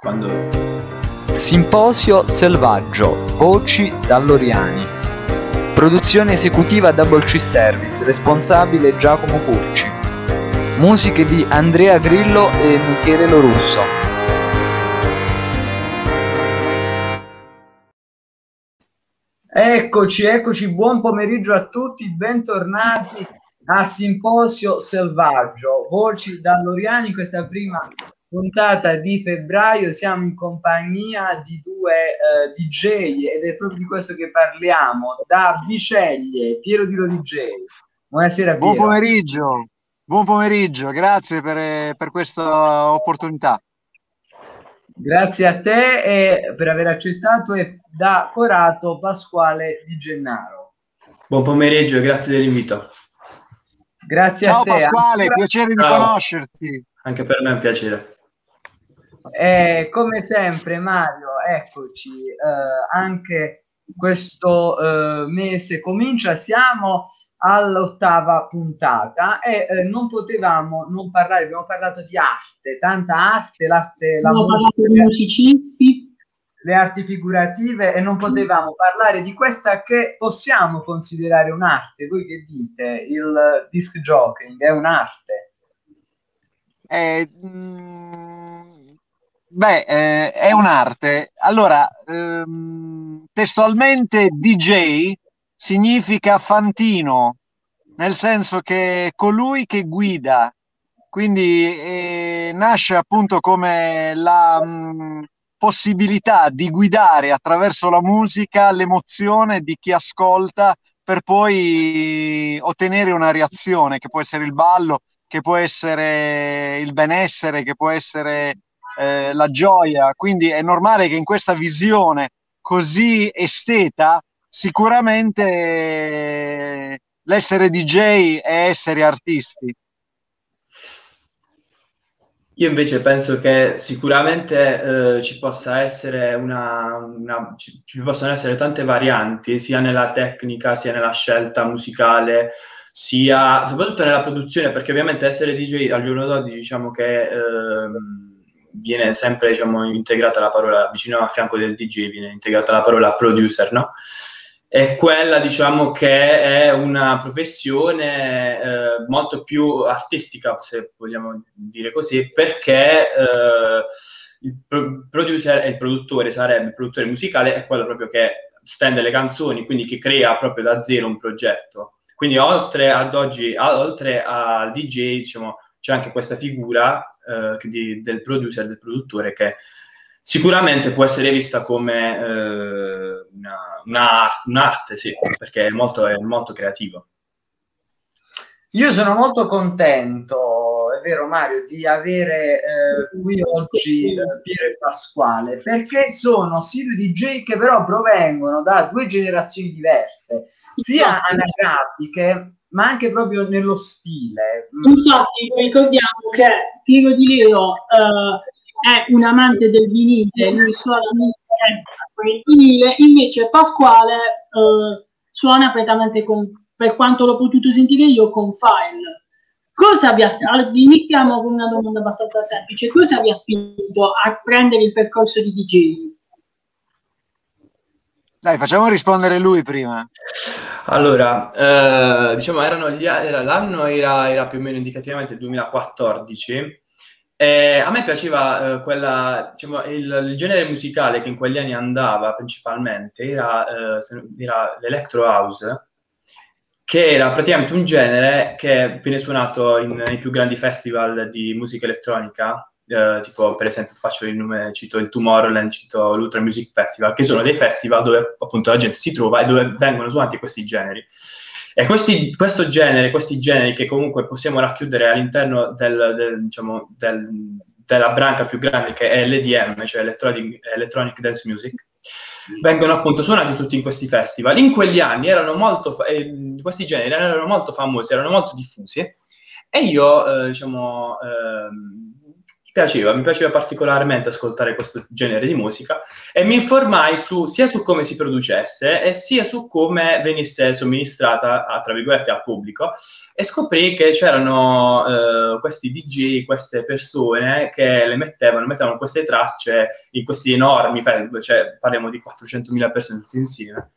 Quando... Simposio Selvaggio, voci da Loriani. Produzione esecutiva Double C Service, responsabile Giacomo Curci. Musiche di Andrea Grillo e Michele Lorusso. Eccoci, eccoci, buon pomeriggio a tutti, bentornati a Simposio Selvaggio, voci da Loriani in questa prima puntata di febbraio siamo in compagnia di due uh, eh, DJ ed è proprio di questo che parliamo, da Biceglie, Piero Dilo DJ. Buonasera Piero. Buon pomeriggio, buon pomeriggio, grazie per, per questa opportunità. Grazie a te e per aver accettato e da Corato Pasquale Di Gennaro. Buon pomeriggio, grazie dell'invito. Grazie Ciao a te. Pasquale, Ancora... piacere di Ciao. conoscerti. Anche per me è un piacere. E come sempre, Mario, eccoci, eh, anche questo eh, mese comincia, siamo all'ottava puntata e eh, non potevamo non parlare, abbiamo parlato di arte, tanta arte, l'arte, la musica, musicisti, le arti figurative e non potevamo parlare di questa che possiamo considerare un'arte. Voi che dite? Il disc jockeying è un'arte? Eh, mh Beh, eh, è un'arte. Allora, ehm, testualmente DJ significa fantino, nel senso che colui che guida, quindi eh, nasce appunto come la mh, possibilità di guidare attraverso la musica l'emozione di chi ascolta per poi ottenere una reazione che può essere il ballo, che può essere il benessere, che può essere eh, la gioia, quindi è normale che in questa visione così esteta sicuramente l'essere DJ è essere artisti. Io invece penso che sicuramente eh, ci possa essere una, una ci, ci, possono essere tante varianti, sia nella tecnica, sia nella scelta musicale, sia soprattutto nella produzione, perché ovviamente essere DJ al giorno d'oggi diciamo che eh, viene sempre diciamo, integrata la parola vicino a fianco del DJ, viene integrata la parola producer, no? È quella, diciamo, che è una professione eh, molto più artistica, se vogliamo dire così, perché eh, il pro- producer e il produttore sarebbe il produttore musicale, è quello proprio che stende le canzoni, quindi che crea proprio da zero un progetto. Quindi oltre ad oggi, oltre al DJ, diciamo, c'è anche questa figura eh, di, del producer, del produttore, che sicuramente può essere vista come eh, una, una un'arte, sì, perché è molto, è molto creativo. Io sono molto contento, è vero Mario, di avere eh, qui oggi eh, Piero e Pasquale, perché sono Silvio DJ che però provengono da due generazioni diverse, sia anagrafiche ma anche proprio nello stile. Infatti, ricordiamo che Piero Di Leo uh, è un amante del vinile, lui suona il vinile, invece Pasquale uh, suona prettamente con, per quanto l'ho potuto sentire io, con file. Cosa vi ha, iniziamo con una domanda abbastanza semplice. Cosa vi ha spinto a prendere il percorso di DJ? Dai, facciamo rispondere lui prima. Allora, eh, diciamo, erano gli, era, l'anno era, era, più o meno indicativamente il 2014. E a me piaceva eh, quella, diciamo, il, il, genere musicale che in quegli anni andava principalmente era, eh, era l'electro house, che era praticamente un genere che viene suonato in, nei più grandi festival di musica elettronica eh, tipo per esempio faccio il nome, cito il Tomorrowland, cito l'Ultra Music Festival, che sono dei festival dove appunto la gente si trova e dove vengono suonati questi generi. E questi, questo genere, questi generi che comunque possiamo racchiudere all'interno del, del, diciamo, del, della branca più grande che è l'EDM, cioè Electronic, Electronic Dance Music, vengono appunto suonati tutti in questi festival. In quegli anni erano molto, eh, questi generi erano molto famosi, erano molto diffusi e io, eh, diciamo, eh, piaceva, mi piaceva particolarmente ascoltare questo genere di musica e mi informai su, sia su come si producesse e sia su come venisse somministrata, a, tra virgolette, al pubblico e scoprì che c'erano eh, questi DJ, queste persone che le mettevano, mettevano queste tracce in questi enormi, cioè parliamo di 400.000 persone tutti insieme.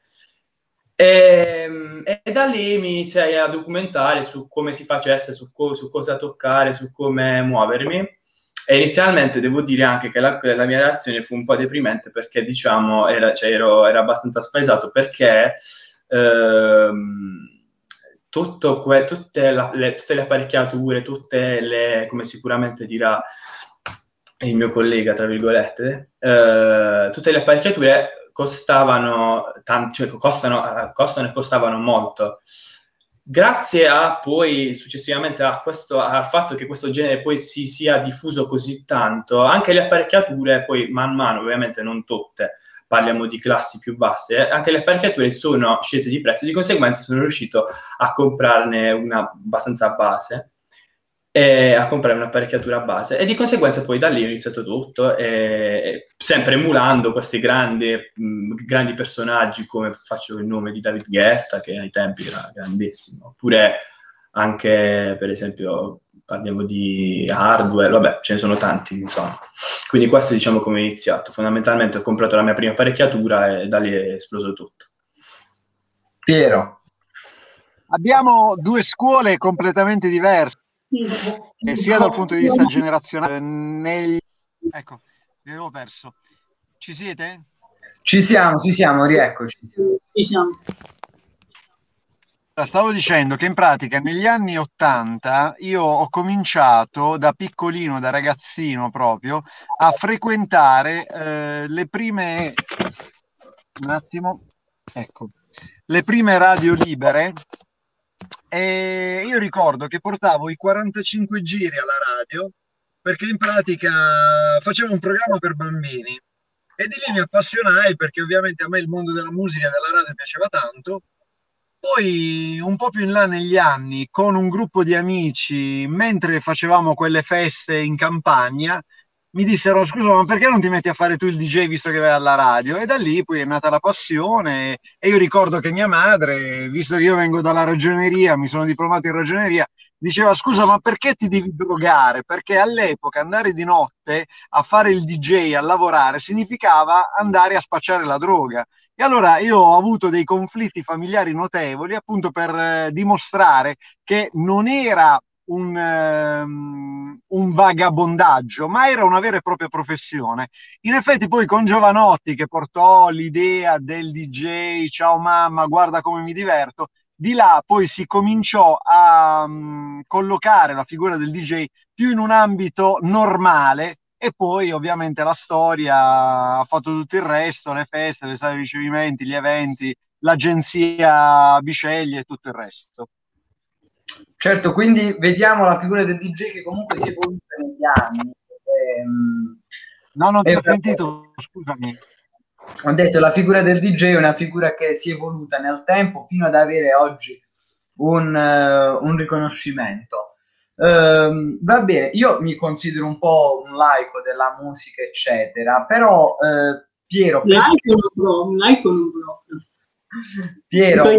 E, e, da lì mi iniziai a documentare su come si facesse, su, co- su cosa toccare, su come muovermi. E inizialmente devo dire anche che la, la, mia reazione fu un po' deprimente perché, diciamo, era, cioè, ero, era abbastanza spaesato perché ehm, que, tutte, la, le, tutte, le, apparecchiature, tutte le, come sicuramente dirà il mio collega, tra virgolette, eh, tutte le apparecchiature costavano, tanto, cioè costano, costano e costavano molto grazie a poi successivamente a questo, al fatto che questo genere poi si sia diffuso così tanto, anche le apparecchiature poi man mano, ovviamente non tutte, parliamo di classi più basse, anche le apparecchiature sono scese di prezzo, di conseguenza sono riuscito a comprarne una abbastanza base e a comprare un'apparecchiatura base. E di conseguenza poi da lì ho iniziato tutto e, sempre emulando questi grandi, mh, grandi personaggi come faccio il nome di David Guetta che ai tempi era grandissimo. Oppure anche per esempio parliamo di hardware vabbè ce ne sono tanti insomma. Quindi questo diciamo come ho iniziato. Fondamentalmente ho comprato la mia prima apparecchiatura e da lì è esploso tutto. Piero. Abbiamo due scuole completamente diverse eh, sia dal punto di vista generazionale. Negli... Ecco, vi avevo perso. Ci siete? Ci siamo, ci siamo, rieccoci. Ci siamo. Stavo dicendo che in pratica negli anni 80 io ho cominciato da piccolino, da ragazzino proprio, a frequentare eh, le prime... Un attimo, ecco, le prime radio libere e io ricordo che portavo i 45 giri alla radio perché in pratica facevo un programma per bambini e di lì mi appassionai perché ovviamente a me il mondo della musica e della radio piaceva tanto. Poi un po' più in là negli anni, con un gruppo di amici, mentre facevamo quelle feste in campagna, mi dissero scusa ma perché non ti metti a fare tu il DJ visto che vai alla radio? E da lì poi è nata la passione e io ricordo che mia madre visto che io vengo dalla ragioneria mi sono diplomato in ragioneria diceva scusa ma perché ti devi drogare? Perché all'epoca andare di notte a fare il DJ a lavorare significava andare a spacciare la droga. E allora io ho avuto dei conflitti familiari notevoli appunto per eh, dimostrare che non era un, um, un, vagabondaggio, ma era una vera e propria professione. In effetti poi con Giovanotti che portò l'idea del DJ, ciao mamma, guarda come mi diverto, di là poi si cominciò a um, collocare la figura del DJ più in un ambito normale e poi ovviamente la storia ha fatto tutto il resto, le feste, le sale di ricevimenti, gli eventi, l'agenzia Biceglie e tutto il resto. Certo, quindi vediamo la figura del DJ che comunque si è evoluta negli anni. Ehm, no, non ti ho sentito, scusami. Ho detto la figura del DJ è una figura che si è evoluta nel tempo fino ad avere oggi un, uh, un riconoscimento. Uh, va bene, io mi considero un po' un laico della musica, eccetera, però uh, Piero... Laico non proprio, laico non proprio. Piero,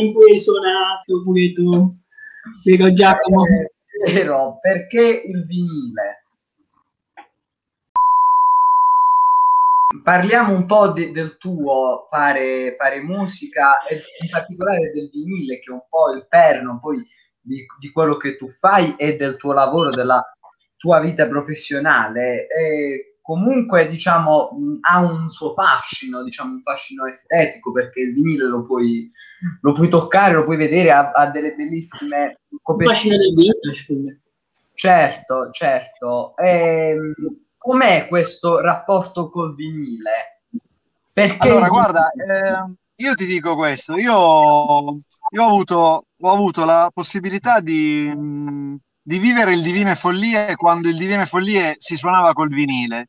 in cui hai suonato pure tu, Giacomo. Eh, Piero, perché il vinile? Parliamo un po' de, del tuo fare, fare, musica e in particolare del vinile, che è un po' il perno poi di, di quello che tu fai e del tuo lavoro, della tua vita professionale. E comunque diciamo ha un suo fascino, diciamo un fascino estetico perché il vinile lo puoi, lo puoi toccare, lo puoi vedere, ha, ha delle bellissime copertine. Fascino del vinile, Certo, certo. E, ehm, com'è questo rapporto col vinile? Perché allora, guarda, eh, io ti dico questo, io, io ho, avuto, ho avuto la possibilità di, di vivere il Divine Follie quando il Divine Follie si suonava col vinile.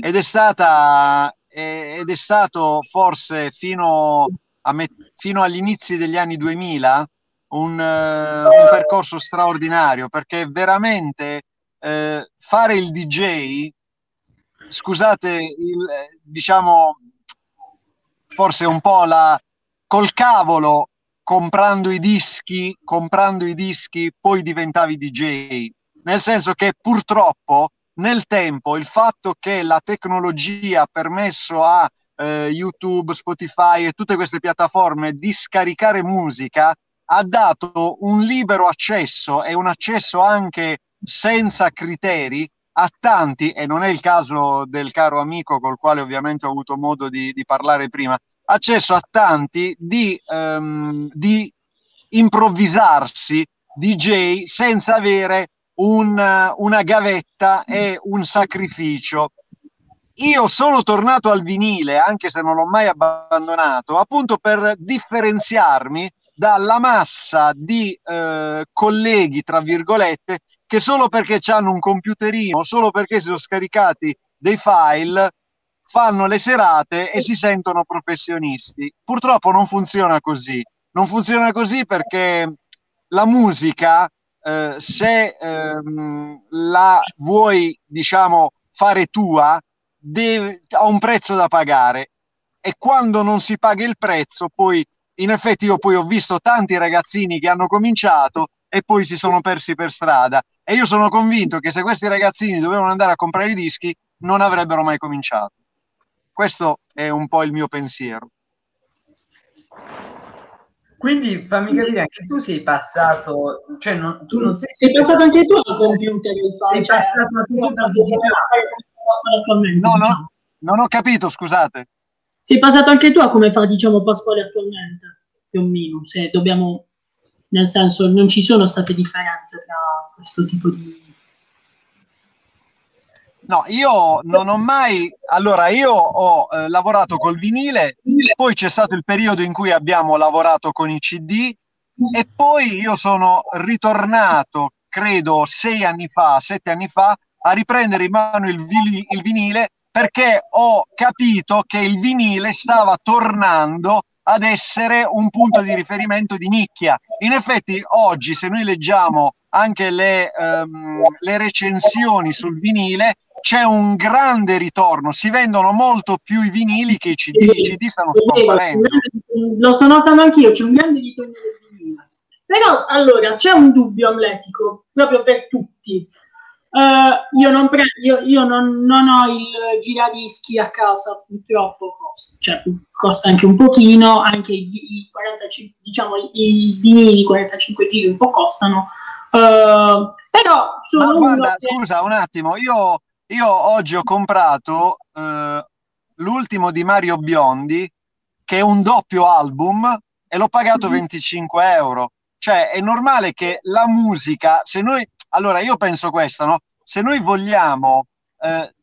Ed è stata ed è stato forse fino, a me, fino agli inizi degli anni 2000 un, uh, un percorso straordinario perché veramente uh, fare il DJ, scusate, il, diciamo forse un po' la col cavolo comprando i dischi, comprando i dischi, poi diventavi DJ. Nel senso che purtroppo nel tempo il fatto che la tecnologia ha permesso a eh, YouTube, Spotify e tutte queste piattaforme di scaricare musica ha dato un libero accesso e un accesso anche senza criteri a tanti, e non è il caso del caro amico col quale ovviamente ho avuto modo di, di parlare prima, accesso a tanti di, um, di improvvisarsi DJ senza avere un, una gavetta e un sacrificio. Io sono tornato al vinile, anche se non l'ho mai abbandonato, appunto per differenziarmi dalla massa di eh, colleghi, tra virgolette, che solo perché hanno un computerino, solo perché si sono scaricati dei file, fanno le serate e si sentono professionisti. Purtroppo non funziona così. Non funziona così perché la musica, eh, se ehm, la vuoi, diciamo, fare tua, deve, ha un prezzo da pagare. E quando non si paga il prezzo, poi in effetti io poi ho visto tanti ragazzini che hanno cominciato e poi si sono persi per strada. E io sono convinto che se questi ragazzini dovevano andare a comprare i dischi, non avrebbero mai cominciato. Questo è un po' il mio pensiero. Quindi fammi capire, anche tu sei passato, cioè non, tu non sei... Sei passato anche tu al computer, sei cioè, passato anche tu dal digitale. No, no, non ho capito, scusate. Sei passato anche tu a come fa, diciamo, Pasquale attualmente, più o meno, se dobbiamo, nel senso, non ci sono state differenze tra questo tipo di No, io non ho mai. Allora, io ho eh, lavorato col vinile, poi c'è stato il periodo in cui abbiamo lavorato con i CD e poi io sono ritornato, credo, sei anni fa, sette anni fa, a riprendere in mano il, il vinile perché ho capito che il vinile stava tornando ad essere un punto di riferimento di nicchia. In effetti, oggi, se noi leggiamo anche le, um, le recensioni sul vinile, c'è un grande ritorno, si vendono molto più i vinili che i CD, i CD stanno scomparendo. Lo sto notando anch'io, c'è un grande ritorno del vinile. Però allora c'è un dubbio amletico proprio per tutti. Uh, io, non, pre- io, io non, non, ho il giradischi a casa, purtroppo costa, cioè, costa anche un pochino, anche i, i 45, diciamo, i vinili 45 giri un po' costano. Uh, però sono Ma guarda, che... scusa un attimo, io io oggi ho comprato eh, l'ultimo di Mario Biondi, che è un doppio album, e l'ho pagato 25 mhm. euro. Cioè, è normale che la musica, se noi, allora io penso questo, no? Se noi vogliamo eh,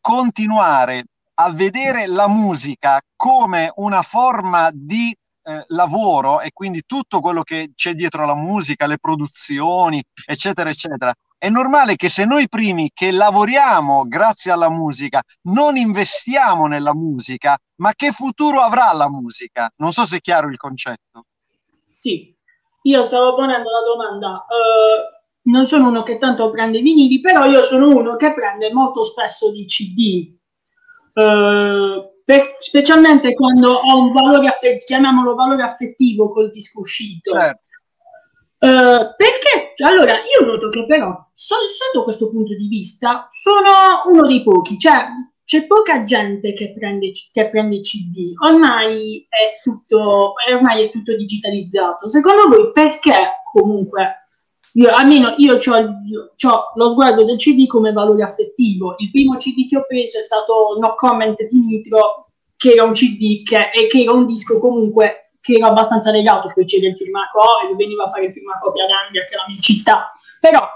continuare a vedere la musica come una forma di eh, lavoro e quindi tutto quello che c'è dietro la musica, le produzioni, eccetera, eccetera, è normale che se noi primi che lavoriamo grazie alla musica non investiamo nella musica, ma che futuro avrà la musica? Non so se è chiaro il concetto. Sì, io stavo ponendo la domanda. Uh, non sono uno che tanto prende vinili, però io sono uno che prende molto spesso di CD. Uh, per, specialmente quando ho un valore affettivo, chiamiamolo valore affettivo col disco uscito. Certo. Uh, perché allora io noto che però so, sotto questo punto di vista sono uno dei pochi, cioè c'è poca gente che prende, che prende CD, ormai è, tutto, ormai è tutto digitalizzato. Secondo voi perché comunque, io, almeno io ho lo sguardo del CD come valore affettivo, il primo CD che ho preso è stato No Comment di Nitro, che era un CD che, che era un disco comunque che era abbastanza legato, poi c'era il Firmaco e veniva a fare il Firmaco ad Andria, che è la mia città, però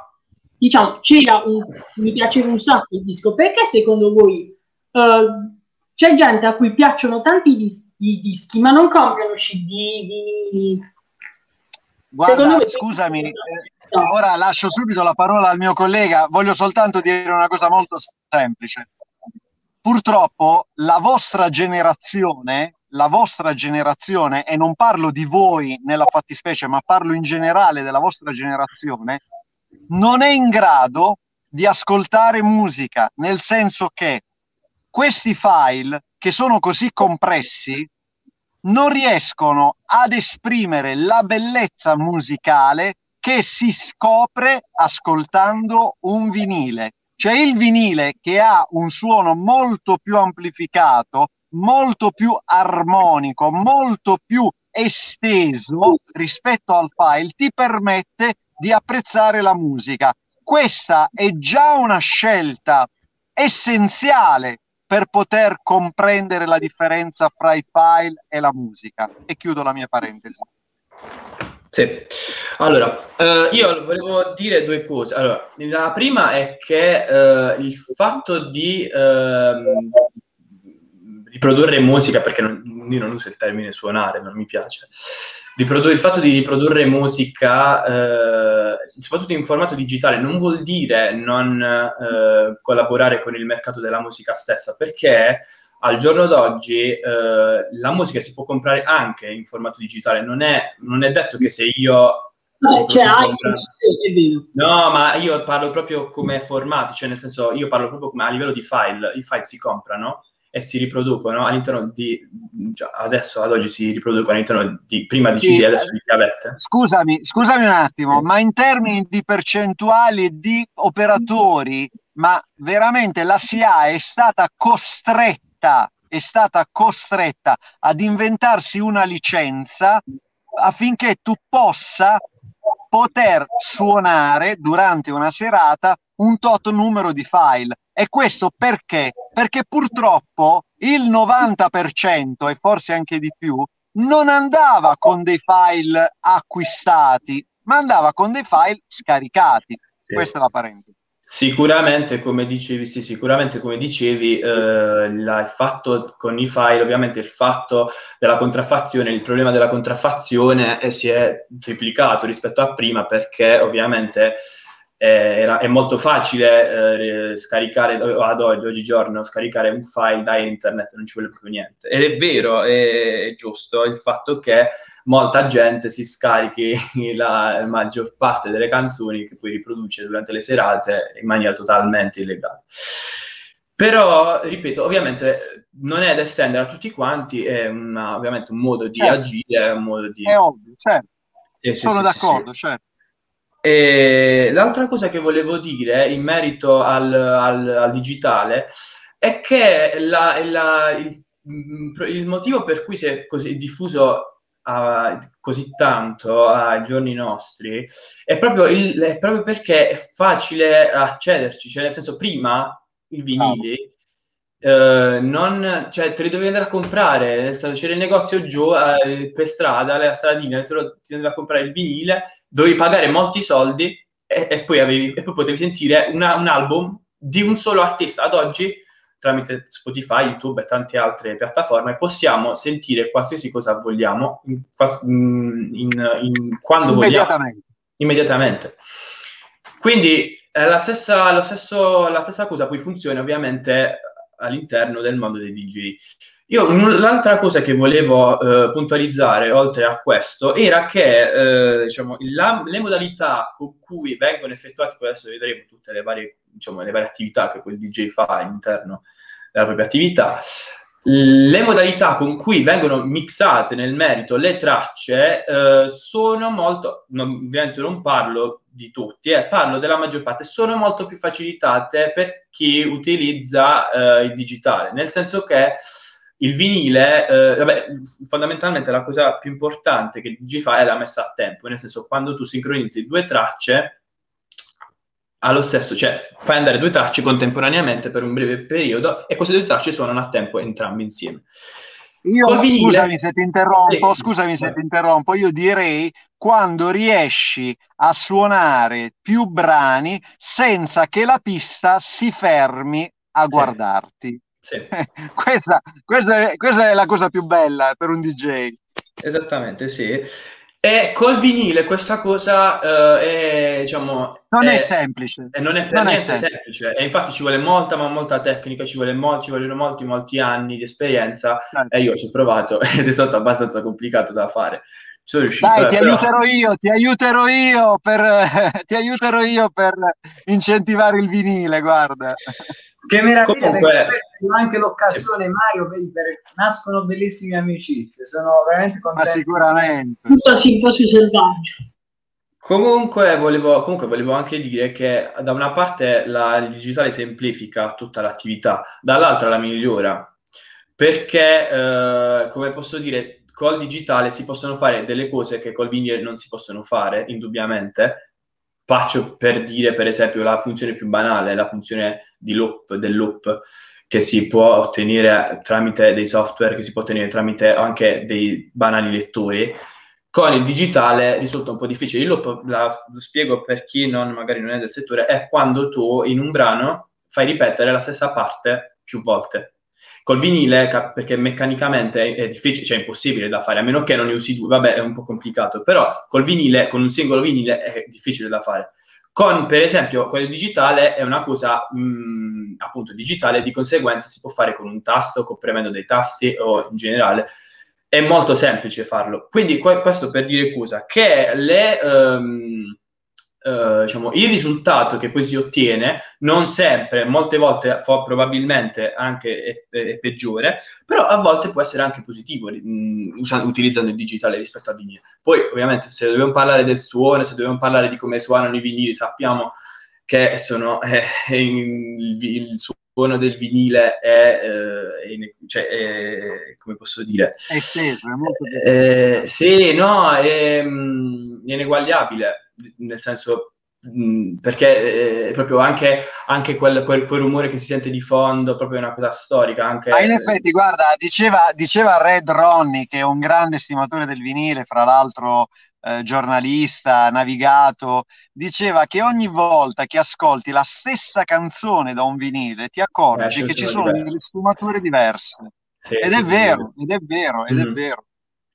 diciamo c'era un, mi piaceva un sacco il disco, perché secondo voi uh, c'è gente a cui piacciono tanti dis- dischi, ma non comprano CD, vinili? Guarda, scusami, eh, ora lascio subito la parola al mio collega, voglio soltanto dire una cosa molto semplice. Purtroppo la vostra generazione la vostra generazione, e non parlo di voi nella fattispecie, ma parlo in generale della vostra generazione, non è in grado di ascoltare musica, nel senso che questi file che sono così compressi non riescono ad esprimere la bellezza musicale che si scopre ascoltando un vinile. Cioè il vinile che ha un suono molto più amplificato, molto più armonico, molto più esteso rispetto al file, ti permette di apprezzare la musica. Questa è già una scelta essenziale per poter comprendere la differenza fra i file e la musica. E chiudo la mia parentesi. Sì, allora eh, io volevo dire due cose. Allora, la prima è che eh, il fatto di eh, riprodurre musica, perché non, io non uso il termine suonare, non mi piace, Riprodu- il fatto di riprodurre musica, eh, soprattutto in formato digitale, non vuol dire non eh, collaborare con il mercato della musica stessa, perché al giorno d'oggi eh, la musica si può comprare anche in formato digitale, non è, non è detto che se io... Anche, sì, No, ma io parlo proprio come formati, cioè nel senso io parlo proprio come a livello di file, i file si comprano e si riproducono all'interno di già, adesso ad oggi si riproducono all'interno di prima di Sì, CD adesso di chiavette? Scusami, scusami un attimo, ma in termini di percentuali di operatori, ma veramente la SIA è stata costretta, è stata costretta ad inventarsi una licenza affinché tu possa poter suonare durante una serata un tot numero di file. E questo perché? Perché purtroppo il 90% e forse anche di più non andava con dei file acquistati, ma andava con dei file scaricati. Sì. Questa è la parentesi. Sicuramente, come dicevi, sì, sicuramente come dicevi, eh, la- il fatto con i file, ovviamente il fatto della contraffazione, il problema della contraffazione eh, si è triplicato rispetto a prima perché ovviamente eh, era- è molto facile eh, scaricare ad oggi, oggigiorno, scaricare un file da internet, non ci vuole proprio niente. Ed è vero, è, è giusto il fatto che molta gente si scarichi la maggior parte delle canzoni che poi riproduce durante le serate in maniera totalmente illegale. Però, ripeto, ovviamente non è da estendere a tutti quanti, è una- ovviamente un modo di Certo. agire, è un modo di... È ovvio, certo, Sì, sì, sono sì, d'accordo, sì. certo. E l'altra cosa che volevo dire in merito al, al- al digitale è che la- la- il, il motivo per cui si è così diffuso ah, così tanto ai giorni nostri è proprio, il- è proprio perché è facile accederci, cioè nel senso prima i vinili eh, non, cioè, te li dovevi andare a comprare, nel senso, c'era il negozio giù eh, per strada, la stradina, te lo, ti andavi a comprare il vinile, dovevi pagare molti soldi e, e poi, avevi, e poi potevi sentire una- un album di un solo artista. Ad oggi, tramite Spotify, YouTube e tante altre piattaforme, possiamo sentire qualsiasi cosa vogliamo, in, qua- in- in- quando vogliamo Immediatamente. immediatamente. Quindi è la stessa, stesso- la stessa cosa poi funziona ovviamente all'interno del mondo dei DJ. Io l'altra cosa che volevo eh, puntualizzare oltre a questo era che eh, diciamo, la- le modalità con cui vengono effettuate, poi adesso vedremo tutte le varie, diciamo, le varie attività che quel DJ fa all'interno della propria attività, le modalità con cui vengono mixate nel merito le tracce eh, sono molto, non- ovviamente non parlo di tutti, eh, parlo della maggior parte, sono molto più facilitate per chi utilizza eh, il digitale, nel senso che il vinile, eh, vabbè, fondamentalmente la cosa più importante che il fa è la messa a tempo, nel senso quando tu sincronizzi due tracce, allo stesso, cioè fai andare due tracce contemporaneamente per un breve periodo e queste due tracce suonano a tempo entrambe insieme. Io, scusami se ti interrompo, Sì, scusami se ti interrompo, io direi quando riesci a suonare più brani senza che la pista si fermi a guardarti. Sì, Questa, questa è, questa è la cosa più bella per un DJ. esattamente, sì. E col vinile questa cosa uh, è, diciamo... Non è, è semplice. E non è per non niente è semplice. semplice. E infatti ci vuole molta, ma molta tecnica, ci, vuole molti, ci vogliono molti, molti anni di esperienza. Certo. E io ci ho provato ed è stato abbastanza complicato da fare. Sono riuscito, Dai, ti però... aiuterò io, ti aiuterò io per, ti aiuterò io per incentivare il vinile, guarda. Che meraviglia, Comunque, perché questa è anche l'occasione, sì. Mario, vedi, per, nascono bellissime amicizie, sono veramente contento. Ma sicuramente. Tutto simposio selvaggio. Comunque volevo, comunque volevo, anche dire che da una parte la, il digitale semplifica tutta l'attività, dall'altra la migliora, perché eh, come posso dire, col digitale si possono fare delle cose che col vinile non si possono fare, indubbiamente, Faccio per dire, per esempio, la funzione più banale, la funzione di loop, del loop, che si può ottenere tramite dei software, che si può ottenere tramite anche dei banali lettori. Con il digitale risulta un po' difficile. Il loop, la, lo spiego per chi non, magari non è del settore, è quando tu in un brano fai ripetere la stessa parte più volte. Col vinile, perché meccanicamente è, difficile, cioè è impossibile da fare, a meno che non ne usi due, vabbè, è un po' complicato, però col vinile, con un singolo vinile è difficile da fare. Con, per esempio, quello digitale è una cosa mh, appunto digitale, di conseguenza si può fare con un tasto, con premendo dei tasti o in generale. È molto semplice farlo. Quindi questo per dire cosa? Che le, um, Uh, diciamo, il risultato che poi si ottiene non sempre, molte volte fo- probabilmente anche è, è, peggiore, però a volte può essere anche positivo mh, mm, usando, utilizzando il digitale rispetto al vinile. Poi ovviamente se dobbiamo parlare del suono, se dobbiamo parlare di come suonano i vinili, sappiamo che sono, eh, il, il, suono del vinile è, eh, cioè, è, come posso dire? È esteso, è molto eh, Sì, no, è, mm, è ineguagliabile nel senso perché eh, proprio anche, anche quel, quel, quel, rumore che si sente di fondo proprio è una cosa storica anche... ma in effetti guarda diceva, diceva Red Ronnie che è un grande stimatore del vinile fra l'altro eh, giornalista navigato diceva che ogni volta che ascolti la stessa canzone da un vinile ti accorgi eh, che ci sono diverse. delle sfumature diverse sì, ed, sì, è vero, ed, è vero, ed è mm. vero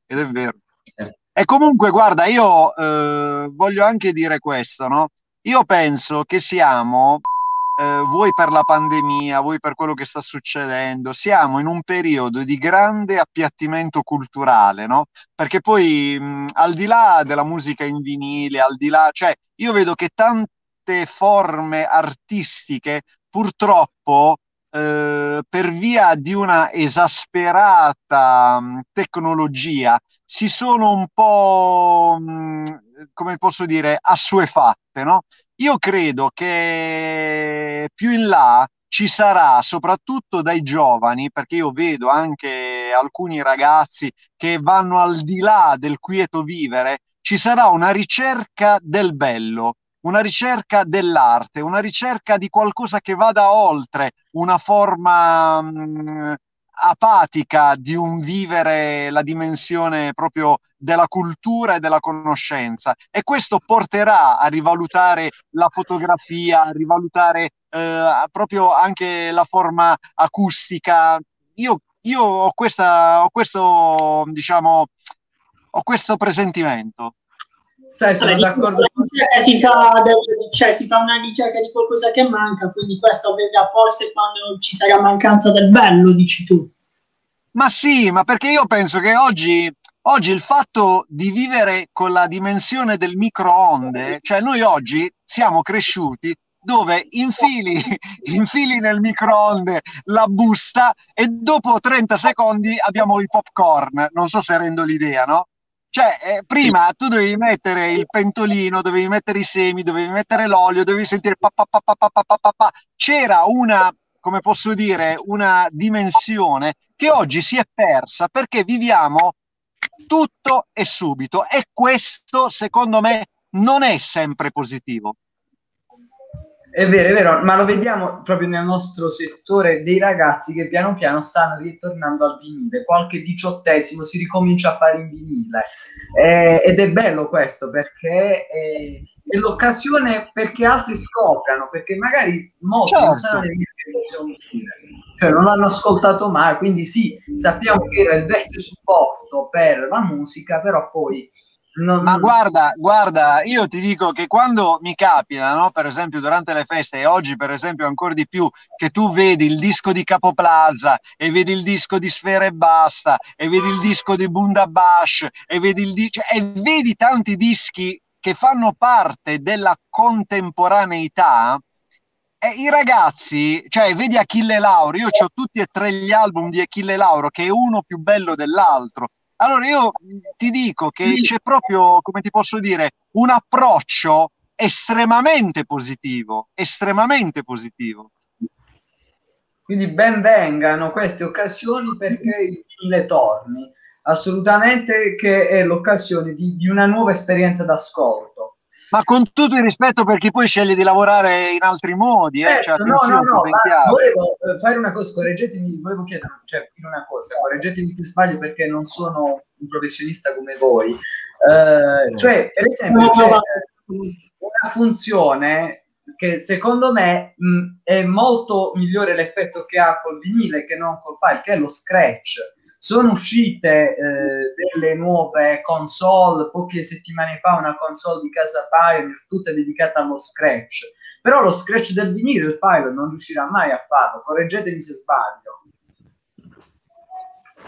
ed è vero ed è vero e comunque, guarda, io eh, voglio anche dire questo, no? Io penso che siamo, eh, voi per la pandemia, voi per quello che sta succedendo, siamo in un periodo di grande appiattimento culturale, no? Perché poi, mh, al di là della musica in vinile, al di là, cioè, io vedo che tante forme artistiche purtroppo eh, per via di una esasperata mh, tecnologia si sono un po', mh, come posso dire, assuefatte, no? Io credo che più in là ci sarà, soprattutto dai giovani, perché io vedo anche alcuni ragazzi che vanno al di là del quieto vivere, ci sarà una ricerca del bello, una ricerca dell'arte, una ricerca di qualcosa che vada oltre una forma mh, mm, apatica di un vivere la dimensione proprio della cultura e della conoscenza e questo porterà a rivalutare la fotografia, a rivalutare eh, proprio anche la forma acustica. Io, io ho, questa, ho questo, diciamo, ho questo presentimento. Sai, sono allora, d'accordo. Si fa, cioè, si fa una ricerca di qualcosa che manca, quindi questo avverrà forse quando ci sarà mancanza del bello, dici tu. Ma sì, ma perché io penso che oggi, oggi il fatto di vivere con la dimensione del microonde, cioè noi oggi siamo cresciuti dove infili, infili nel microonde la busta e dopo 30 secondi abbiamo i popcorn. Non so se rendo l'idea, no? Cioè, eh, prima tu dovevi mettere il pentolino, dovevi mettere i semi, dovevi mettere l'olio, dovevi sentire pa, pa, pa, pa, pa, pa, pa, pa. C'era una, come posso dire, una dimensione che oggi si è persa perché viviamo tutto e subito e questo, secondo me, non è sempre positivo. È vero, è vero, ma lo vediamo proprio nel nostro settore dei ragazzi che piano piano stanno ritornando al vinile. Qualche diciottesimo si ricomincia a fare in vinile. Eh, ed è bello questo perché è, è, l'occasione perché altri scoprano, perché magari molti certo. non sanno nemmeno che vinile, cioè non l'hanno ascoltato mai. Quindi sì, sappiamo che era il vecchio supporto per la musica, però poi Non, Ma guarda, guarda, io ti dico che quando mi capita, no, per esempio durante le feste e oggi per esempio ancora di più, che tu vedi il disco di Capoplaza e vedi il disco di Sfera e Basta e vedi il disco di Bundabash e vedi, il di- cioè, e vedi tanti dischi che fanno parte della contemporaneità, e i ragazzi, cioè vedi Achille Lauro, io ho tutti e tre gli album di Achille Lauro, che è uno più bello dell'altro. Allora io ti dico che c'è proprio, come ti posso dire, un approccio estremamente positivo, estremamente positivo. Quindi ben vengano queste occasioni perché Cile torni assolutamente che è l'occasione di, di una nuova esperienza d'ascolto. Ma con tutto il rispetto per chi poi sceglie di lavorare in altri modi, eh, cioè, no, no, no, volevo eh, fare una cosa, correggetemi, volevo chiedere, cioè, dire una cosa, correggetemi se sbaglio perché non sono un professionista come voi. Eh, cioè, per esempio, c'è una funzione che secondo me mh, è molto migliore l'effetto che ha col vinile che non col file, che è lo scratch sono uscite eh, delle nuove console, poche settimane fa una console di casa Pioneer, tutta dedicata allo scratch, però lo scratch del vinile, il file, non riuscirà mai a farlo, correggetemi se sbaglio.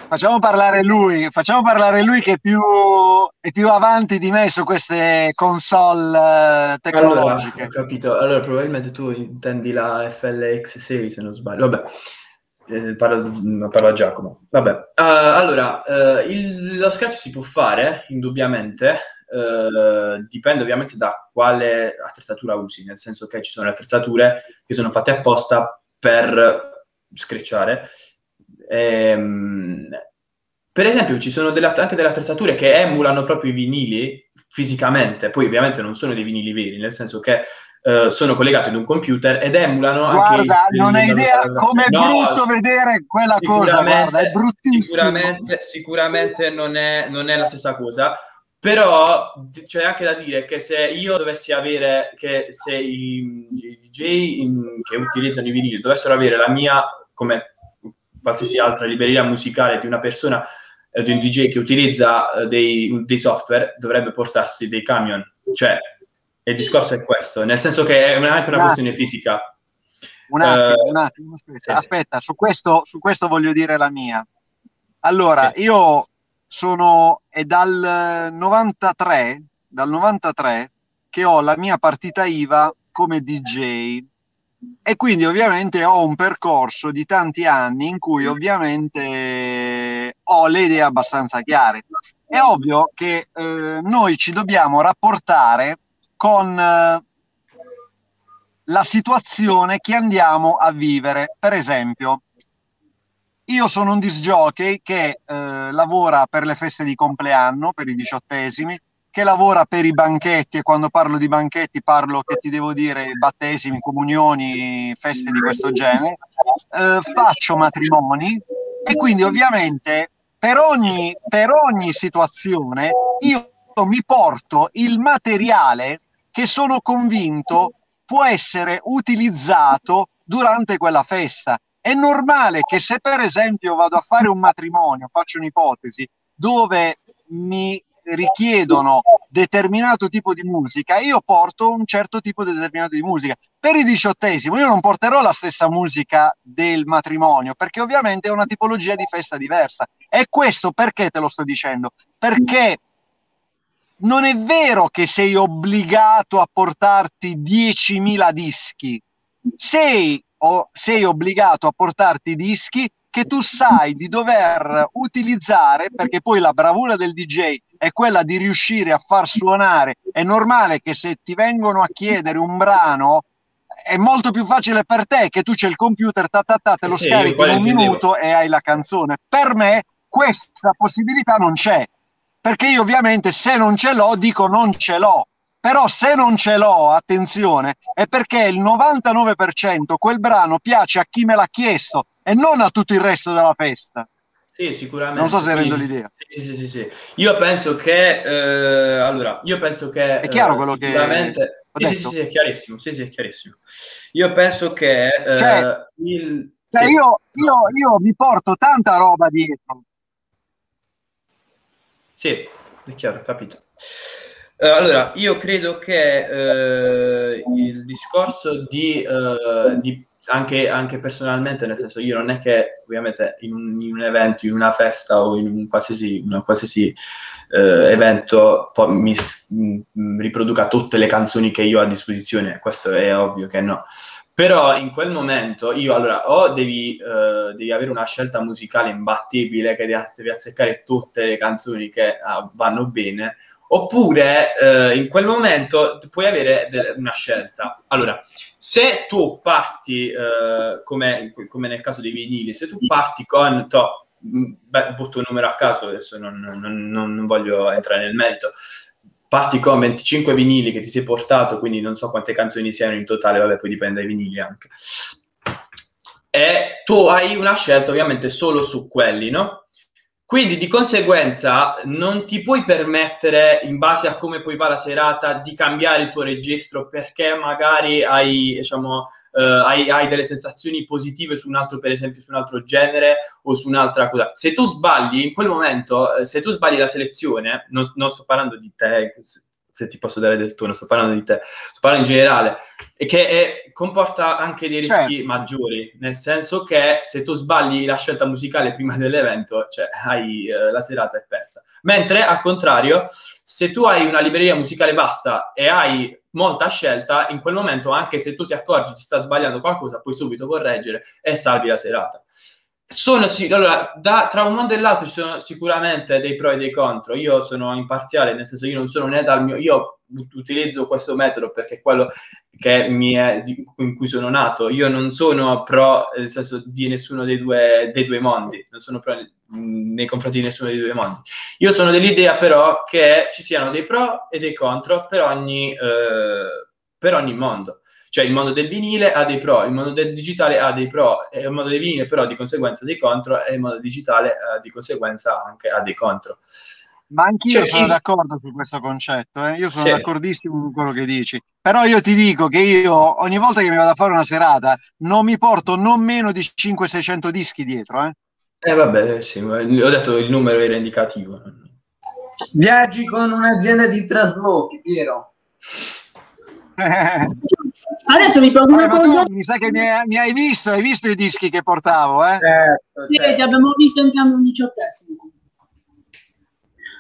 Facciamo parlare lui, facciamo parlare lui che è più, è più avanti di me su queste console eh, tecnologiche. Allora, ho capito, allora probabilmente tu intendi la FLX6 se non sbaglio, vabbè. Eh, parlo, parlo, a Giacomo. Vabbè, uh, allora, uh, il, lo sketch si può fare, indubbiamente, uh, dipende ovviamente da quale attrezzatura usi, nel senso che ci sono le attrezzature che sono fatte apposta per screcciare. Ehm, per esempio, ci sono delle, anche delle attrezzature che emulano proprio i vinili fisicamente, poi ovviamente non sono dei vinili veri, nel senso che Uh, sono collegati ad un computer ed emulano guarda, anche non hai idea com'è no, brutto vedere quella cosa guarda è bruttissimo. sicuramente, sicuramente non, è, non è la stessa cosa. Però c'è anche da dire che se io dovessi avere che se i, i DJ che utilizzano i vinili dovessero avere la mia come qualsiasi altra libreria musicale di una persona eh, di un DJ che utilizza eh, dei, dei software dovrebbe portarsi dei camion. Cioè il discorso è questo, nel senso che è anche una questione fisica. Un attimo, uh, un attimo aspetta, sì. aspetta su, questo, su, questo, voglio dire la mia. Allora, sì. io sono, è dal 93, dal 93 che ho la mia partita IVA come DJ e quindi ovviamente ho un percorso di tanti anni in cui ovviamente ho le idee abbastanza chiare. È ovvio che eh, noi ci dobbiamo rapportare con eh, la situazione che andiamo a vivere. Per esempio, io sono un disc jockey che eh, lavora per le feste di compleanno, per i diciottesimi, che lavora per i banchetti e quando parlo di banchetti parlo che ti devo dire battesimi, comunioni, feste di questo genere. Eh, faccio matrimoni e quindi ovviamente per ogni, per ogni situazione io mi porto il materiale che sono convinto può essere utilizzato durante quella festa. È normale che se per esempio vado a fare un matrimonio, faccio un'ipotesi, dove mi richiedono determinato tipo di musica, io porto un certo tipo di determinato di musica. Per il diciottesimo io non porterò la stessa musica del matrimonio, perché ovviamente è una tipologia di festa diversa. E questo perché te lo sto dicendo? Perché non è vero che sei obbligato a portarti 10.000 dischi, sei, o, sei obbligato a portarti dischi che tu sai di dover utilizzare perché poi la bravura del DJ è quella di riuscire a far suonare. È normale che se ti vengono a chiedere un brano è molto più facile per te che tu c'è il computer, ta, ta, ta te lo sì, scarichi in un minuto e hai la canzone. Per me questa possibilità non c'è perché io ovviamente se non ce l'ho dico non ce l'ho, però se non ce l'ho, attenzione, è perché il 99% quel brano piace a chi me l'ha chiesto e non a tutto il resto della festa. Sì, sicuramente. Non so se rendo l'idea. Sì, sì, sì, sì. Io penso che eh, allora, io penso che È chiaro eh, quello che sì, sì, sì, sì, è chiarissimo. Sì, sì, è chiarissimo. Io penso che eh, cioè, il... cioè io, io, io mi porto tanta roba dietro sì, è chiaro, capito. Uh, allora, io credo che uh, il discorso di, uh, di anche, anche, personalmente, nel senso, io non è che ovviamente in un, in un evento, in una festa o in un qualsiasi, un qualsiasi evento poi mi, mi riproduca tutte le canzoni che io ho a disposizione, questo è ovvio che no. Però in quel momento io allora o devi, uh, devi avere una scelta musicale imbattibile che devi azzeccare tutte le canzoni che uh, vanno bene, oppure uh, in quel momento puoi avere de- una scelta. Allora, se tu parti, come, come, nel caso dei vinili, se tu parti con, to, beh, butto un numero a caso, adesso non, non, non voglio entrare nel merito, parti con 25 vinili che ti sei portato, quindi non so quante canzoni siano in totale, vabbè, poi dipende dai vinili anche. E tu hai una scelta ovviamente solo su quelli, no? Quindi di conseguenza non ti puoi permettere, in base a come poi va la serata, di cambiare il tuo registro perché magari hai, diciamo, eh, hai, hai, delle sensazioni positive su un altro, per esempio, su un altro genere o su un'altra cosa. Se tu sbagli in quel momento, eh, se tu sbagli la selezione, non, non sto parlando di te, se ti posso dare del tuo, non sto parlando di te, sto parlando in generale, e che è, comporta anche dei rischi certo. maggiori, nel senso che se tu sbagli la scelta musicale prima dell'evento, cioè hai, eh, la serata è persa. Mentre al contrario, se tu hai una libreria musicale vasta e hai molta scelta, in quel momento, anche se tu ti accorgi ti sta sbagliando qualcosa, puoi subito correggere e salvi la serata. Sono sì, allora, da, tra un mondo e l'altro ci sono sicuramente dei pro e dei contro. Io sono imparziale, nel senso io non sono né dal mio, io utilizzo questo metodo perché è quello che mi è, di, in cui sono nato. Io non sono pro, nel senso di nessuno dei due, dei due mondi, non sono pro nei confronti di nessuno dei due mondi. Io sono dell'idea però che ci siano dei pro e dei contro per ogni, eh, per ogni mondo. Cioè il mondo del vinile ha dei pro, il mondo del digitale ha dei pro, e il mondo del vinile però di conseguenza dei contro e il mondo digitale eh, di conseguenza anche ha dei contro. Ma anch'io cioè, sono in... d'accordo su questo concetto, eh? io sono sì. d'accordissimo con quello che dici, però io ti dico che io ogni volta che mi vado a fare una serata non mi porto non meno di 500-600 dischi dietro. Eh, eh vabbè, sì, ho detto il numero era indicativo. Viaggi con un'azienda di traslochi, Piero. Adesso mi porto una cosa. Mi sa che mi hai, mi hai, visto, hai visto i dischi che portavo, eh? Certo, sì, certo. abbiamo visto entrambi un diciottesimo.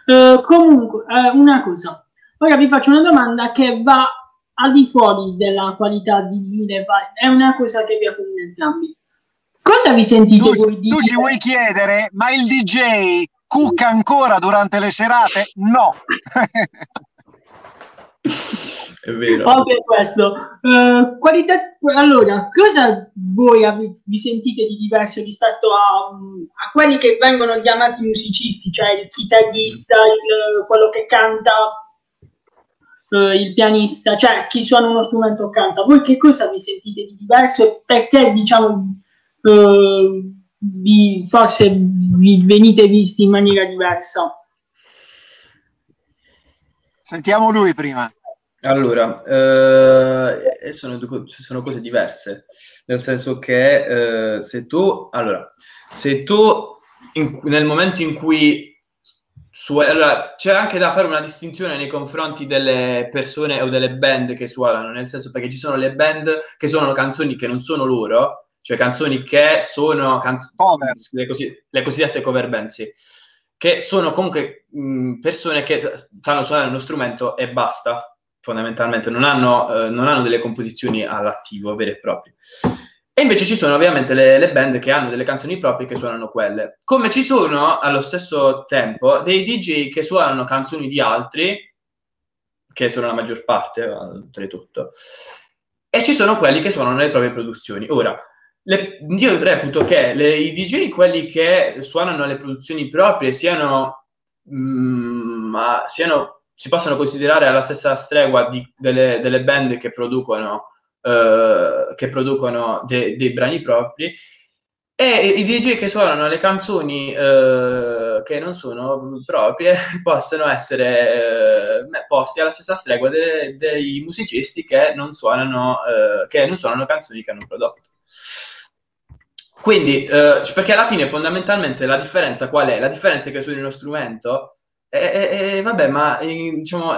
Uh, comunque, uh, una cosa. Ora vi faccio una domanda che va al di fuori della qualità di vine, è una cosa che vi accomuna entrambi. Cosa vi sentite tu, voi dire? Tu ci vuoi chiedere, ma il DJ cucca ancora durante le serate? No. è vero. Oltre questo, uh, qualità, allora, cosa voi vi sentite di diverso rispetto a, a, quelli che vengono chiamati musicisti, cioè il chitarrista, il, quello che canta, uh, il pianista, cioè chi suona uno strumento o canta? Voi che cosa vi sentite di diverso e perché, diciamo, uh, vi, forse vi venite visti in maniera diversa? Sentiamo lui prima. Allora, eh, sono, sono, cose diverse, nel senso che eh, se tu, allora, se tu in, nel momento in cui su, allora, c'è anche da fare una distinzione nei confronti delle persone o delle band che suonano, nel senso perché ci sono le band che suonano canzoni che non sono loro, cioè canzoni che sono can- le, così, le, cosiddette cover band, sì, che sono comunque mh, persone che sanno suonare uno strumento e basta, fondamentalmente non hanno, eh, non hanno delle composizioni all'attivo vere e proprie. E invece ci sono ovviamente le, le, band che hanno delle canzoni proprie che suonano quelle. Come ci sono allo stesso tempo dei DJ che suonano canzoni di altri, che sono la maggior parte, oltretutto, e ci sono quelli che suonano le proprie produzioni. Ora, le, io reputo che le, i DJ, quelli che suonano le produzioni proprie, siano, mm, siano si possono considerare alla stessa stregua di, delle, delle, band che producono, eh, che producono de, dei brani propri e i DJ che suonano le canzoni eh, che non sono proprie possono essere eh, posti alla stessa stregua de, dei musicisti che non, suonano, eh, che non suonano canzoni che hanno prodotto. Quindi, eh, perché alla fine fondamentalmente la differenza qual è? La differenza è che suoni uno strumento E, e, vabbè, ma diciamo,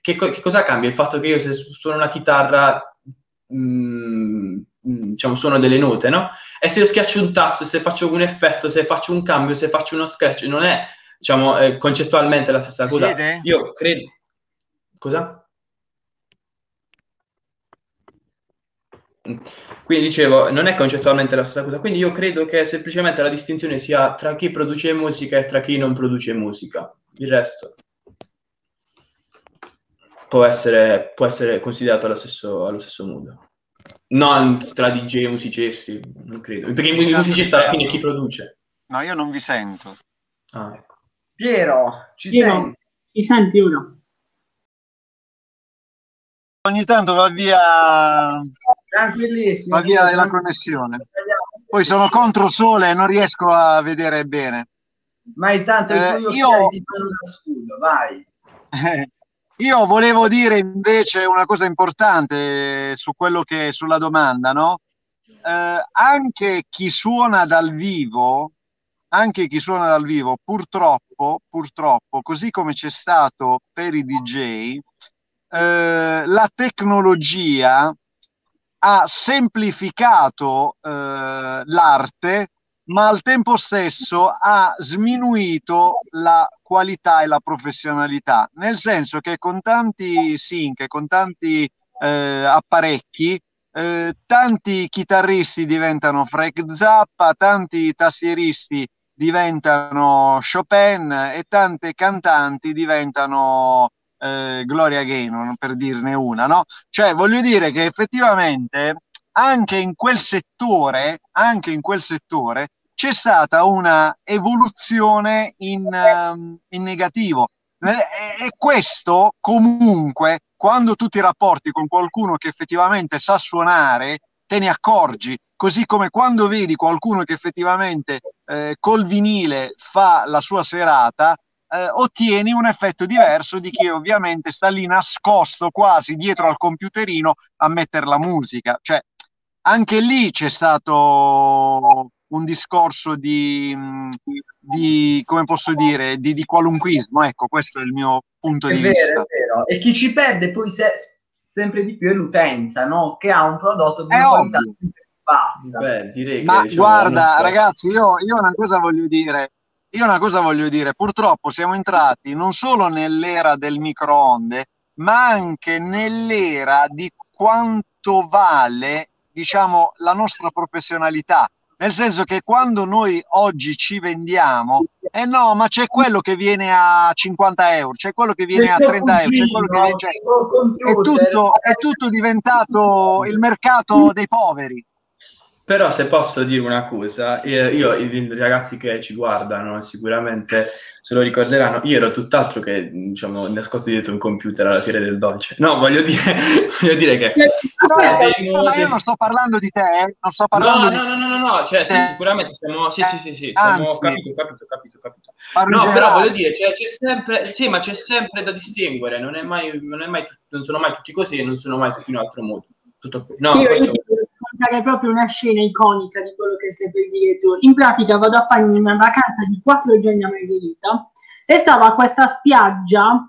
che, che, cosa cambia? Il fatto che io se suono una chitarra, mh, mm, diciamo, suono delle note, no? E se io schiaccio un tasto, se faccio un effetto, se faccio un cambio, se faccio uno scratch, non è, diciamo, eh, concettualmente la stessa cosa. Io credo... Cosa? Quindi dicevo, non è concettualmente la stessa cosa, quindi io credo che semplicemente la distinzione sia tra chi produce musica e tra chi non produce musica. Il resto può essere, può essere considerato allo stesso, allo stesso modo. Non tra DJ e musicisti, non credo. Perché il musicista alla fine è chi produce. No, io non vi sento. Ah, ecco. Piero, ci Piero, senti? Ci senti ora? Ogni tanto va via Tranquillissimo. Va via la connessione. Poi sono contro sole e non riesco a vedere bene. Ma intanto eh, io ti scudo, vai. io volevo dire invece una cosa importante su quello che sulla domanda, no? Eh, anche chi suona dal vivo, anche chi suona dal vivo, purtroppo, purtroppo, così come c'è stato per i DJ, eh, la tecnologia ha semplificato eh, l'arte, ma al tempo stesso ha sminuito la qualità e la professionalità, nel senso che con tanti sync, con tanti eh, apparecchi, eh, tanti chitarristi diventano Frank Zappa, tanti tastieristi diventano Chopin e tante cantanti diventano eh, Gloria Gaynor, per dirne una, no? Cioè, voglio dire che effettivamente anche in quel settore, anche in quel settore, c'è stata una evoluzione in, um, in negativo. E, e questo comunque, quando tu ti rapporti con qualcuno che effettivamente sa suonare, te ne accorgi, così come quando vedi qualcuno che effettivamente eh, col vinile fa la sua serata, eh, ottieni un effetto diverso di chi ovviamente sta lì nascosto quasi dietro al computerino a mettere la musica. Cioè, anche lì c'è stato un discorso di, di come posso dire, di, di, qualunquismo. Ecco, questo è il mio punto è di vero, vista. È vero. E chi ci perde poi se, sempre di più è l'utenza, no? Che ha un prodotto di qualità bassa. Beh, direi Ma che, diciamo, guarda, ragazzi, io, io una cosa voglio dire io una cosa voglio dire, purtroppo siamo entrati non solo nell'era del microonde, ma anche nell'era di quanto vale, diciamo, la nostra professionalità. Nel senso che quando noi oggi ci vendiamo, eh no, ma c'è quello che viene a 50 euro, c'è quello che viene a 30 euro, c'è quello che viene... Cioè, è, tutto, è tutto diventato il mercato dei poveri. Però se posso dire una cosa, io, io, i ragazzi che ci guardano sicuramente se lo ricorderanno, io ero tutt'altro che diciamo, nascosto dietro un computer alla fiera del dolce. No, voglio dire, voglio dire che... No, no, ma io non sto parlando di te, eh? non sto parlando no, di no, no, no, no, cioè sì, sicuramente siamo... Sì, sì, sì, sì, siamo, capito, capito, capito, capito. No, però voglio dire, cioè, c'è sempre... Sì, ma c'è sempre da distinguere, non è mai, non, è mai, non sono mai tutti così e non sono mai tutti in un altro modo. Tutto, no, questo... raccontare proprio una scena iconica di quello che stai per dire tu. In pratica vado a fare una vacanza di quattro giorni a Margherita e stavo a questa spiaggia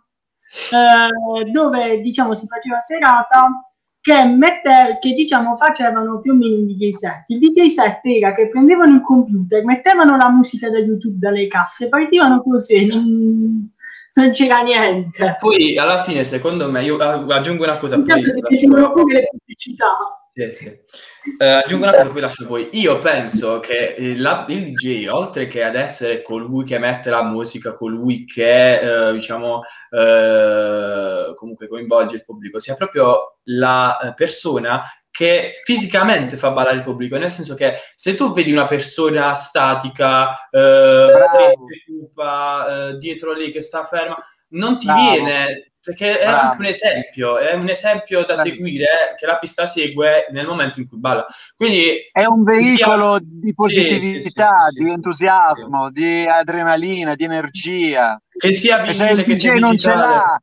eh, dove diciamo si faceva serata che, mette, che diciamo facevano più o meno un DJ set. Il DJ set era che prendevano il computer, mettevano la musica da YouTube dalle casse, partivano così, non, non c'era niente. Poi alla fine, secondo me, io aggiungo una cosa. Poi, pure le pubblicità. Sì, sì. Uh, aggiungo una cosa, poi lascio voi. Io penso che la, il DJ, oltre che ad essere colui che mette la musica, colui che, uh, diciamo, uh, comunque coinvolge il pubblico, sia proprio la persona che fisicamente fa ballare il pubblico, nel senso che se tu vedi una persona statica, triste, dietro lì che sta ferma, non ti Bravo. viene perché è Bravo. anche un esempio, è un esempio da certo. seguire che la pista segue nel momento in cui balla. Quindi è un veicolo sia... di positività, sì, sì, sì, di entusiasmo, di adrenalina, di energia. Che sia il DJ non ce l'ha,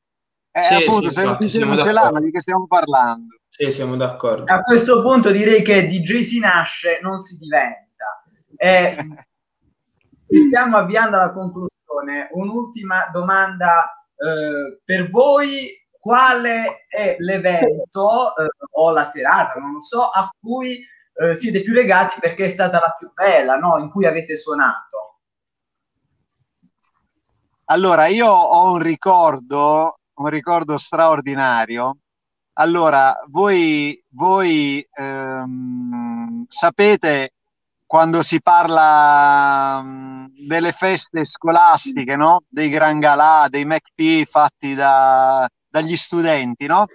eh, appunto, se il DJ non ce l'ha, ma di che stiamo parlando? Sì, siamo d'accordo. A questo punto direi che DJ si nasce, non si diventa. Eh, stiamo avviando alla conclusione. Un'ultima domanda eh, per voi. Quale è l'evento eh, o la serata, non lo so, a cui eh, siete più legati perché è stata la più bella, no? in cui avete suonato? Allora, io ho un ricordo, un ricordo straordinario. Allora, voi, voi ehm, sapete quando si parla um, delle feste scolastiche, no? Dei Gran Galà, dei MacP fatti da, dagli studenti, no?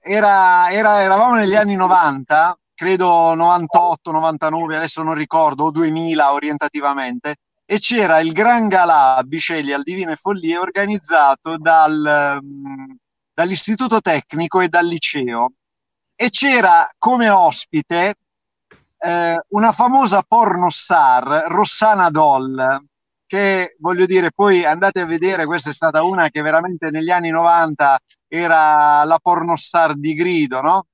Era, era, eravamo negli anni 90, credo 98, 99, adesso non ricordo, o 2000 orientativamente, e c'era il Gran Galà a Biceglie al Divine Follie organizzato dal, dall'Istituto Tecnico e dal liceo e c'era come ospite eh, una famosa pornostar, Rossana Doll, che voglio dire, poi andate a vedere, questa è stata una che veramente negli anni 90 era la pornostar di grido, no?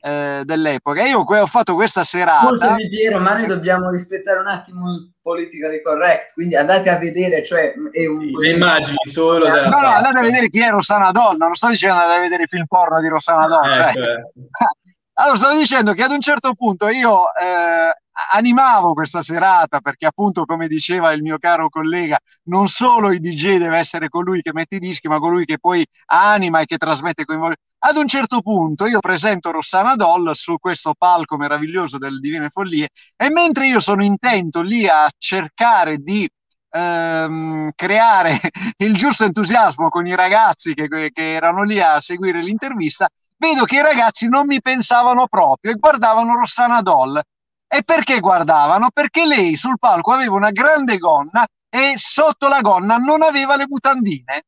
Eh, dell'epoca. Io ho fatto questa serata. Scusami Piero, ma noi dobbiamo rispettare un attimo il politically correct, quindi andate a vedere, cioè è un... le immagini solo della No, no, andate a vedere chi è Rossana Doll, non sto dicendo andate a vedere il film porno di Rossana Doll, cioè... Allora, stavo dicendo che ad un certo punto io eh, animavo questa serata perché appunto, come diceva il mio caro collega, non solo il DJ deve essere colui che mette i dischi, ma colui che poi anima e che trasmette coinvolgimento. Ad un certo punto io presento Rossana Doll su questo palco meraviglioso del Divine Follie e mentre io sono intento lì a cercare di ehm, creare il giusto entusiasmo con i ragazzi che, che erano lì a seguire l'intervista, vedo che i ragazzi non mi pensavano proprio e guardavano Rossana Doll. E perché guardavano? Perché lei sul palco aveva una grande gonna e sotto la gonna non aveva le mutandine.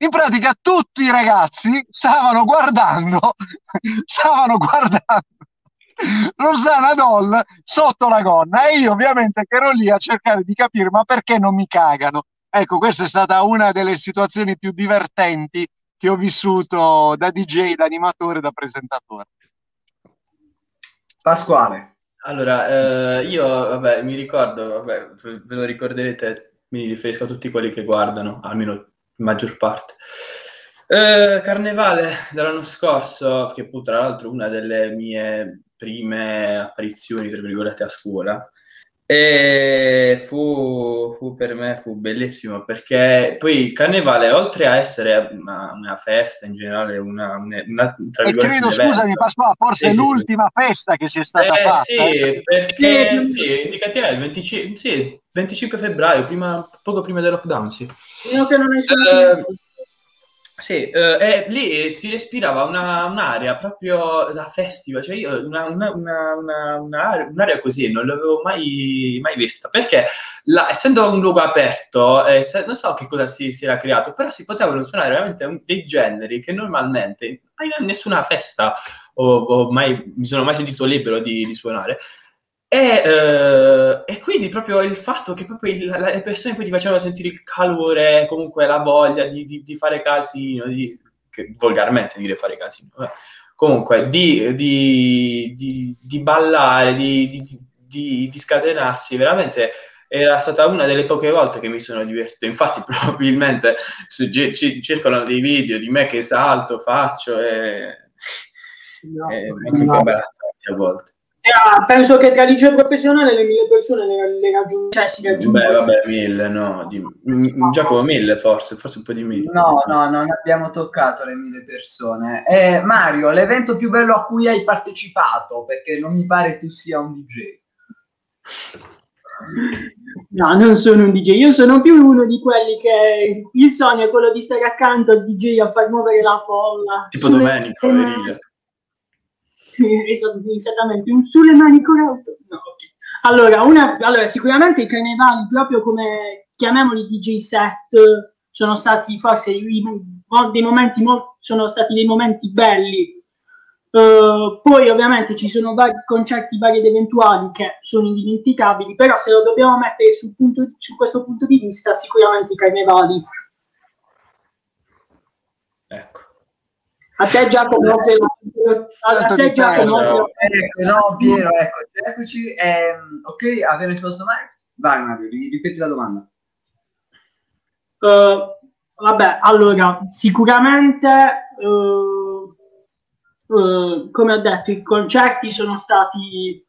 In pratica tutti i ragazzi stavano guardando, stavano guardando Rossana Doll sotto la gonna e io ovviamente che ero lì a cercare di capire ma perché non mi cagano. Ecco, questa è stata una delle situazioni più divertenti che ho vissuto da DJ, da animatore, da presentatore. Pasquale. Allora, eh, io vabbè, mi ricordo, vabbè, ve lo ricorderete, mi riferisco a tutti quelli che guardano, almeno in maggior parte. Eh, Carnevale dell'anno scorso, che fu tra l'altro una delle mie prime apparizioni, tra virgolette, a scuola, e fu, fu, per me fu bellissimo perché poi il carnevale, oltre a essere una, una festa in generale, una, una, una e credo, scusami, Pasqua, forse sì, l'ultima sì. festa che sia stata eh, fatta. Sì, eh. perché sì, indicativa il 25, sì, 25 febbraio, prima, poco prima del lockdown. Sì. Io che non hai eh, sì, eh, e lì si respirava una, un'area proprio da festival, cioè io una, una, un'area così non l'avevo mai, mai vista, perché la, essendo un luogo aperto, eh, se, non so che cosa si, si, era creato, però si potevano suonare veramente un, dei generi che normalmente in nessuna festa o, o mai, mi sono mai sentito libero di, di suonare. E, eh, e, quindi proprio il fatto che proprio il, la, le persone poi ti facevano sentire il calore, comunque la voglia di, di, di fare casino, di, che, volgarmente dire fare casino, eh. comunque di, di, ballare, di, scatenarsi, veramente era stata una delle poche volte che mi sono divertito. Infatti, probabilmente su, ci, circolano dei video di me che salto, faccio e, no, e no. a volte. Ah, penso che tra liceo professionale le mille persone le, le raggiung- cioè si raggiungono. Beh, vabbè, mille, no. Di, no. Giacomo, mille forse, forse un po' di mille. No, no, non abbiamo toccato le mille persone. Eh, Mario, l'evento più bello a cui hai partecipato, perché non mi pare tu sia un DJ. No, non sono un DJ, io sono più uno di quelli che il sogno è quello di stare accanto al DJ a far muovere la folla. Tipo Domenico, Veriga. Esattamente un sulle mani corrotto no, okay. allora, una, allora sicuramente i carnevali proprio come chiamiamoli DJ set sono stati forse i, dei momenti sono stati dei momenti belli. Uh, poi ovviamente ci sono vari concerti vari ed eventuali che sono indimenticabili però se lo dobbiamo mettere sul punto, su questo punto di vista sicuramente i carnevali ecco a te Giacomo, a te Giacomo. Ecco, no, Piero, ecco, eccoci. Eh, ok, avete risposto mai? Vai Mario, ripeti la domanda. Uh, vabbè, allora, sicuramente, uh, uh, come ho detto, i concerti sono stati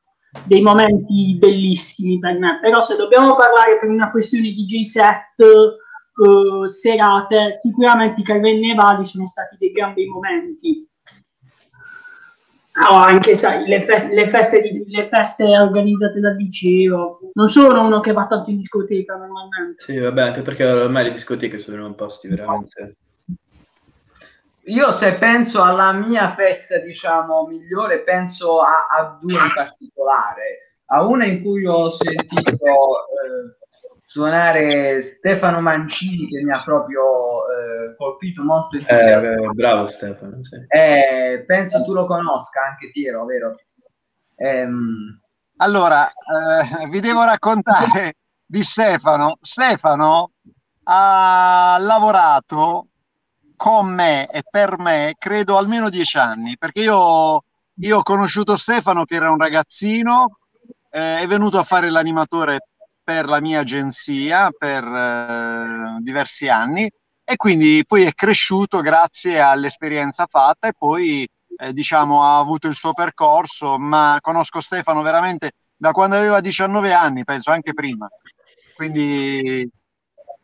dei momenti bellissimi per me, però se dobbiamo parlare per una questione di G7, uh, serate, sicuramente i Carven Nevali sono stati dei gran bei momenti. Oh, anche sai, le, feste, le, feste di, le feste organizzate dal liceo non sono uno che va tanto in discoteca normalmente. Sì, vabbè, anche perché ormai le discoteche sono posti veramente io se penso alla mia festa, diciamo, migliore, penso a, a due in particolare. A una in cui ho sentito eh, suonare Stefano Mancini che mi ha proprio eh, colpito molto entusiasmato. Eh, bravo Stefano. Sì. Eh, penso tu lo conosca anche Piero, vero? Ehm... Allora, eh, vi devo raccontare di Stefano. Stefano ha lavorato con me e per me credo almeno dieci anni, perché io, io ho conosciuto Stefano che era un ragazzino, eh, è venuto a fare l'animatore per la mia agenzia per eh, diversi anni e quindi poi è cresciuto grazie all'esperienza fatta e poi eh, diciamo ha avuto il suo percorso, ma conosco Stefano veramente da quando aveva 19 anni, penso anche prima. Quindi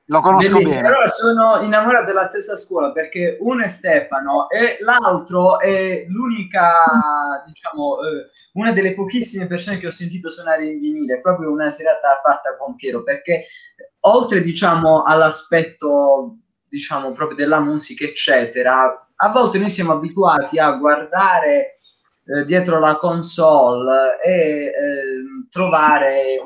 lo conosco Bellissimo. bene. Allora sono innamorato della stessa scuola perché uno è Stefano e l'altro è l'unica, diciamo, eh, una delle pochissime persone che ho sentito suonare in vinile, proprio una serata fatta con Piero, perché oltre, diciamo, all'aspetto, diciamo, proprio della musica, eccetera, a volte noi siamo abituati a guardare eh, dietro la console e eh, trovare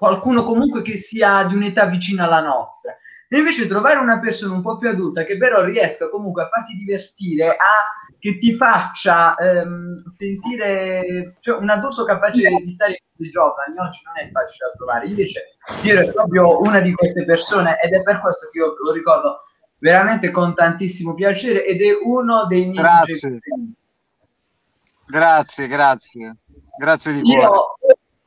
qualcuno comunque che sia di un'età vicina alla nostra. E invece trovare una persona un po' più adulta che però riesca comunque a farti divertire, a che ti faccia ehm, sentire cioè, un adulto capace di stare con i giovani oggi non è facile da trovare. Invece io ero proprio una di queste persone ed è per questo che io lo ricordo veramente con tantissimo piacere ed è uno dei miei grazie. Grazie, grazie. Grazie di cuore. Io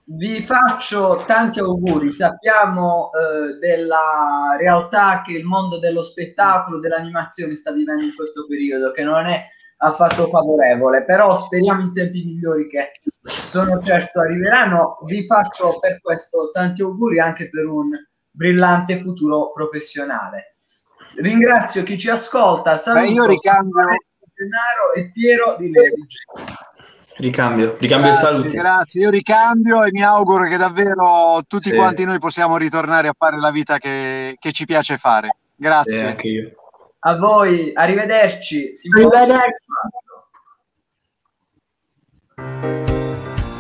vi faccio tanti auguri, sappiamo eh, della realtà che il mondo dello spettacolo, dell'animazione sta vivendo in questo periodo, che non è affatto favorevole, però speriamo in tempi migliori che sono certo arriveranno. Vi faccio per questo tanti auguri anche per un brillante futuro professionale. Ringrazio chi ci ascolta, saluto Beh, io ricambio Gennaro e Piero di Levi. Ricambio, ricambio grazie, saluti. Grazie, io ricambio e mi auguro che davvero tutti sì. quanti noi possiamo ritornare a fare la vita che, che ci piace fare. Grazie. Sì, anche io. A voi, arrivederci. arrivederci.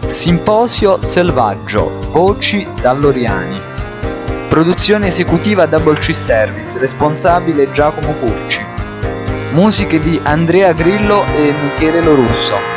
Simposio Selvaggio, voci dall'Oriani. Produzione esecutiva Double C Service, responsabile Giacomo Curci. Musiche di Andrea Grillo e Michele Lorusso.